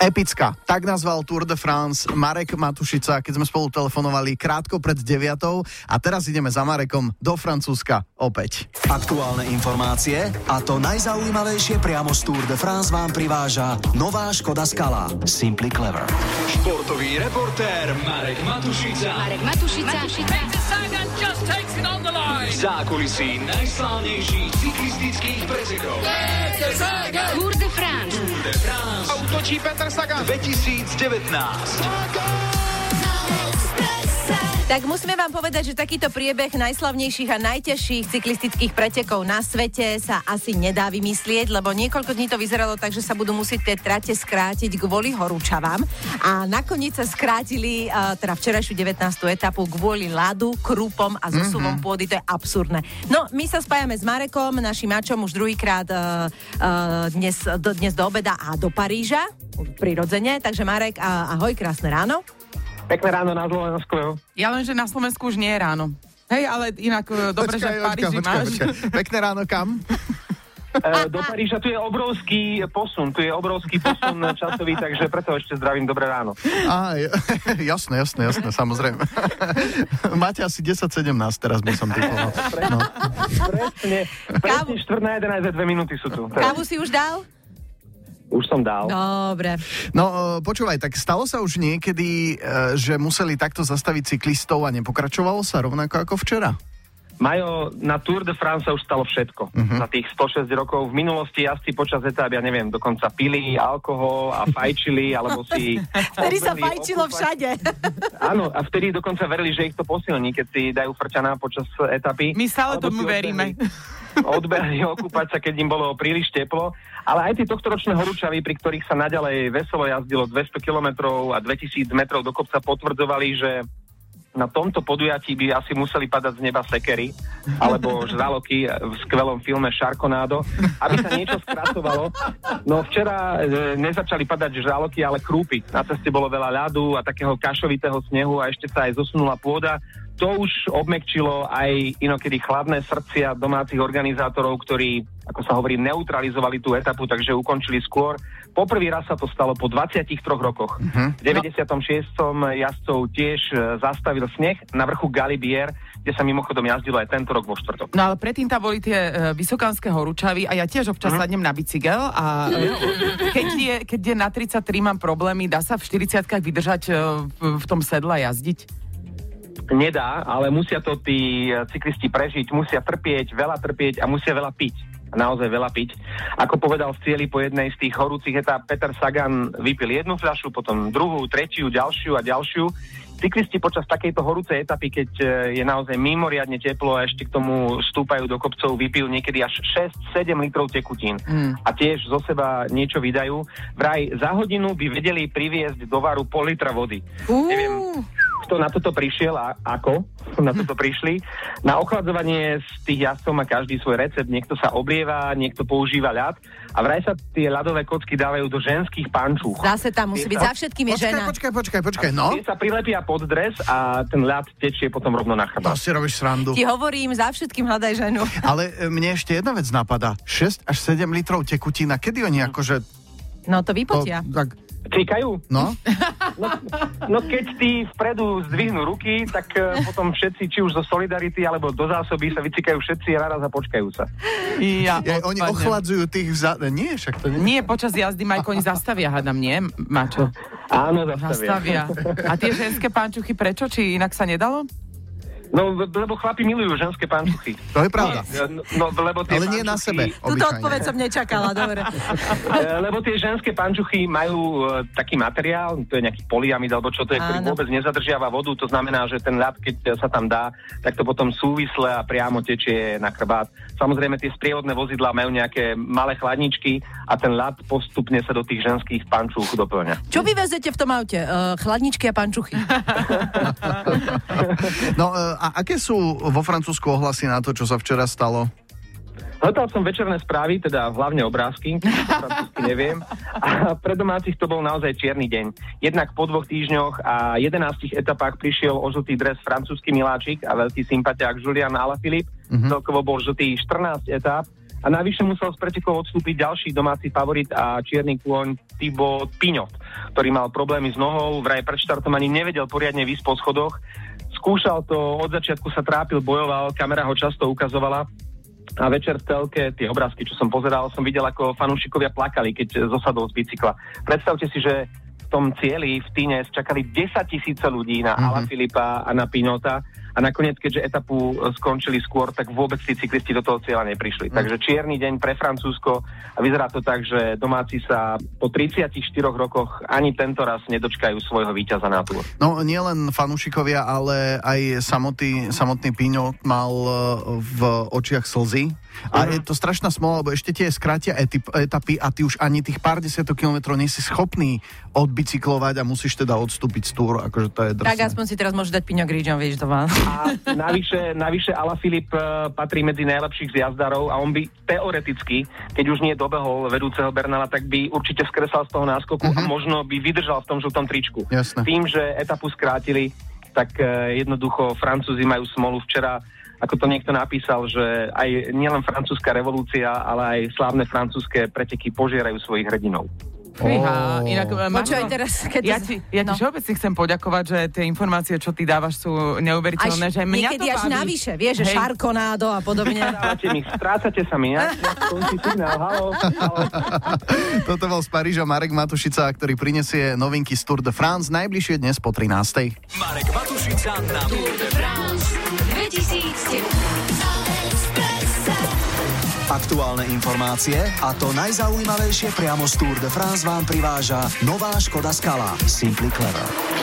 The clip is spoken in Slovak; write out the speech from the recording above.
Epická. Tak nazval Tour de France Marek Matušica, keď sme spolu telefonovali krátko pred 9. A teraz ideme za Marekom do Francúzska opäť. Aktuálne informácie a to najzaujímavejšie priamo z Tour de France vám priváža nová Škoda Skala Simply Clever. Športový reportér Marek Matušica. Marek Matušica. Zákulisí najslávnejších cyklistických pretekov. Tour de France. Tour de France Útočí Petr Sagan. 2019. Tak musíme vám povedať, že takýto priebeh najslavnejších a najťažších cyklistických pretekov na svete sa asi nedá vymyslieť, lebo niekoľko dní to vyzeralo tak, že sa budú musieť tie trate skrátiť kvôli horúčavám. A nakoniec sa skrátili uh, teda včerajšiu 19. etapu kvôli ľadu, krúpom a zosuvom mm-hmm. pôdy. To je absurdné. No, my sa spájame s Marekom, našim mačom už druhýkrát uh, uh, dnes, do, dnes do obeda a do Paríža prirodzene. Takže Marek, ahoj, krásne ráno. Pekné ráno na Slovensku. jo. Ja len, že na Slovensku už nie je ráno. Hej, ale inak e, dobre, že v Paríži máš. Pekné ráno kam? E, do Paríža tu je obrovský posun, tu je obrovský posun časový, takže preto ešte zdravím dobré ráno. Á, jasné, jasné, jasné, samozrejme. Máte asi 10-17, teraz by som typoval. No. Presne, presne štvrt na 11 a 2 minúty sú tu. Teraz. Kávu si už dal? Už som dal. Dobre. no, e, počúvaj, tak stalo sa už niekedy, e, že museli takto zastaviť cyklistov a nepokračovalo sa rovnako ako včera? Majo, na Tour de France sa už stalo všetko. Uh-huh. Za tých 106 rokov. V minulosti jazdci počas etáp, ja neviem, dokonca pili alkohol a fajčili, alebo si... Vtedy sa fajčilo okúpať. všade. Áno, a vtedy dokonca verili, že ich to posilní, keď si dajú frčaná počas etapy. My stále tomu veríme. odbehli okúpať sa, keď im bolo príliš teplo. Ale aj tie tohtoročné horúčavy, pri ktorých sa naďalej veselo jazdilo 200 kilometrov a 2000 metrov do kopca, potvrdzovali, že na tomto podujatí by asi museli padať z neba sekery alebo žraloky v skvelom filme Sharknado, aby sa niečo skracovalo. No včera e, nezačali padať žraloky, ale krúpy. Na ceste bolo veľa ľadu a takého kašovitého snehu a ešte sa aj zosunula pôda. To už obmekčilo aj inokedy chladné srdcia domácich organizátorov, ktorí, ako sa hovorí, neutralizovali tú etapu, takže ukončili skôr. Poprvý raz sa to stalo po 23 rokoch. Mhm. V 96. jazdcov tiež e, zastavil sneh na vrchu Galibier, kde sa mimochodom jazdilo aj tento rok vo štvrtok. No ale predtým tam boli tie uh, vysokánske horúčavy a ja tiež občas Mhm. sadnem na bicykel a e, keď je, keď je na 33 mám problémy, dá sa v 40 vydržať v, v tom sedle jazdiť? Nedá, ale musia to tí e, cyklisti prežiť, musia trpieť, veľa trpieť a musia veľa piť. Naozaj veľa piť. Ako povedal v cieli po jednej z tých horúcich etáp, Peter Sagan vypil jednu fľašu, potom druhú, tretiu, ďalšiu a ďalšiu. Cyklisti počas takejto horúcej etapy, keď e, je naozaj mimoriadne teplo a ešte k tomu stúpajú do kopcov, vypijú niekedy až 6-7 litrov tekutín. Mm. A tiež zo seba niečo vydajú. Vraj za hodinu by vedeli priviesť do varu pol litra vody. Neviem, kto na toto prišiel a ako na toto prišli. Na ochladzovanie z tých jazdcov má každý svoj recept. Niekto sa oblieva, niekto používa ľad a vraj sa tie ľadové kocky dávajú do ženských pančúch. Zase tam musí byť, za všetkým je Počkaj, žena. počkaj, počkaj, počkaj, no? Tie sa prilepia pod dres a ten ľad tečie potom rovno na To chrbát. si robíš srandu. Ti hovorím, za všetkým hľadaj ženu. Ale e, mne ešte jedna vec napadá. 6 až 7 litrov tekutina, kedy oni akože... No to To, vypotia. tak, Cikajú? no? No keď tí vpredu zdvihnú ruky, tak e, potom všetci, či už zo Solidarity alebo do zásoby sa vycikajú všetci naraz a počkajú sa. Ja, Ja, oni ochladzujú tých vzad... Nie, však to nie. Nie, počas jazdy ma aj koni zastavia, hádam, nie, Mačo? Áno, zastavia. Zastavia. A tie ženské pančuchy prečo? Či inak sa nedalo? No, lebo chlapi milujú ženské pančuchy. To je pravda. No, no, lebo tie Ale nie na pančuchy- sebe. Túto odpoveď som nečakala, dobre. E, Lebo tie ženské pančuchy majú e, taký materiál, to je nejaký polyamid alebo čo to je, ktorý Áno. vôbec nezadržiava vodu, to znamená, že ten ľad, keď sa tam dá, tak to potom súvisle a priamo tečie na chrbát. Samozrejme, tie sprievodné vozidlá majú nejaké malé chladničky a ten ľad postupne sa do tých ženských pančúch doplňa. Čo vy vezete v tom aute? Uh, chladničky a pančuchy. No e, a aké sú vo Francúzsku ohlasy na to, čo sa včera stalo? Hľadal som večerné správy, teda hlavne obrázky, francúzsky neviem. A pre domácich to bol naozaj čierny deň. Jednak po dvoch týždňoch a 11 etapách prišiel o žltý dres francúzsky miláčik a veľký sympatiák Julian Alaphilippe. Mm-hmm. Celkovo bol žltý 14 etap. A navyše musel z pretekov odstúpiť ďalší domáci favorit a čierny kôň Thibaut Pignot. ktorý mal problémy s nohou, vraj pred štartom ani nevedel poriadne vysť po schodoch. Skúšal to, od začiatku sa trápil, bojoval, kamera ho často ukazovala a večer v telke, tie obrázky, čo som pozeral, som videl, ako fanúšikovia plakali, keď zosadol z bicykla. Predstavte si, že v tom cieli v Týne čakali 10 tisíce ľudí na mm-hmm. Ala Filipa a na Pinota a nakoniec, keďže etapu e, skončili skôr, tak vôbec tí cyklisti do toho cieľa neprišli. Mm. Takže čierny deň pre Francúzsko a vyzerá to tak, že domáci sa po 34 rokoch ani tento raz nedočkajú svojho víťaza na túr. No nielen fanúšikovia, ale aj samotný, samotný Píňo mal e, v očiach slzy. A Mhm. je to strašná smola, lebo ešte tie skrátia etip, etapy a ty už ani tých pár desiatok kilometrov nie si schopný odbicyklovať a musíš teda odstúpiť z túr, akože to je drsné. Tak aspoň si teraz môžeš dať Pinot Grigio, vieš, doma. A navyše, navyše Ala Filip eh, patrí medzi najlepších z jazdárov a on by teoreticky, keď už nie dobehol vedúceho Bernala, tak by určite skresal z toho náskoku a možno by vydržal v tom žltom tričku. Jasné. Tým, že etapu skrátili, tak eh, jednoducho Francúzi majú smolu včera ako to niekto napísal, že aj nielen francúzska revolúcia, ale aj slávne francúzske preteky požierajú svojich hrdinov. Fíha, inak, e, Počúvaj teraz, keď... Ja ti, ja ti no. všeobecne chcem poďakovať, že tie informácie, čo ty dávaš, sú neuveriteľné. Až že mňa niekedy to až baví. navyše, vieš, že šarkonádo a podobne. Mi, strácate sa mi, ja? Končí signál, halo, halo. Toto bol z Paríža Marek Matušica, ktorý prinesie novinky z Tour de France najbližšie dnes po 13. Marek Matušica na Tour de France 2019. Aktuálne informácie a to najzaujímavejšie priamo z Tour de France vám priváža nová Škoda Skala Simply Clever.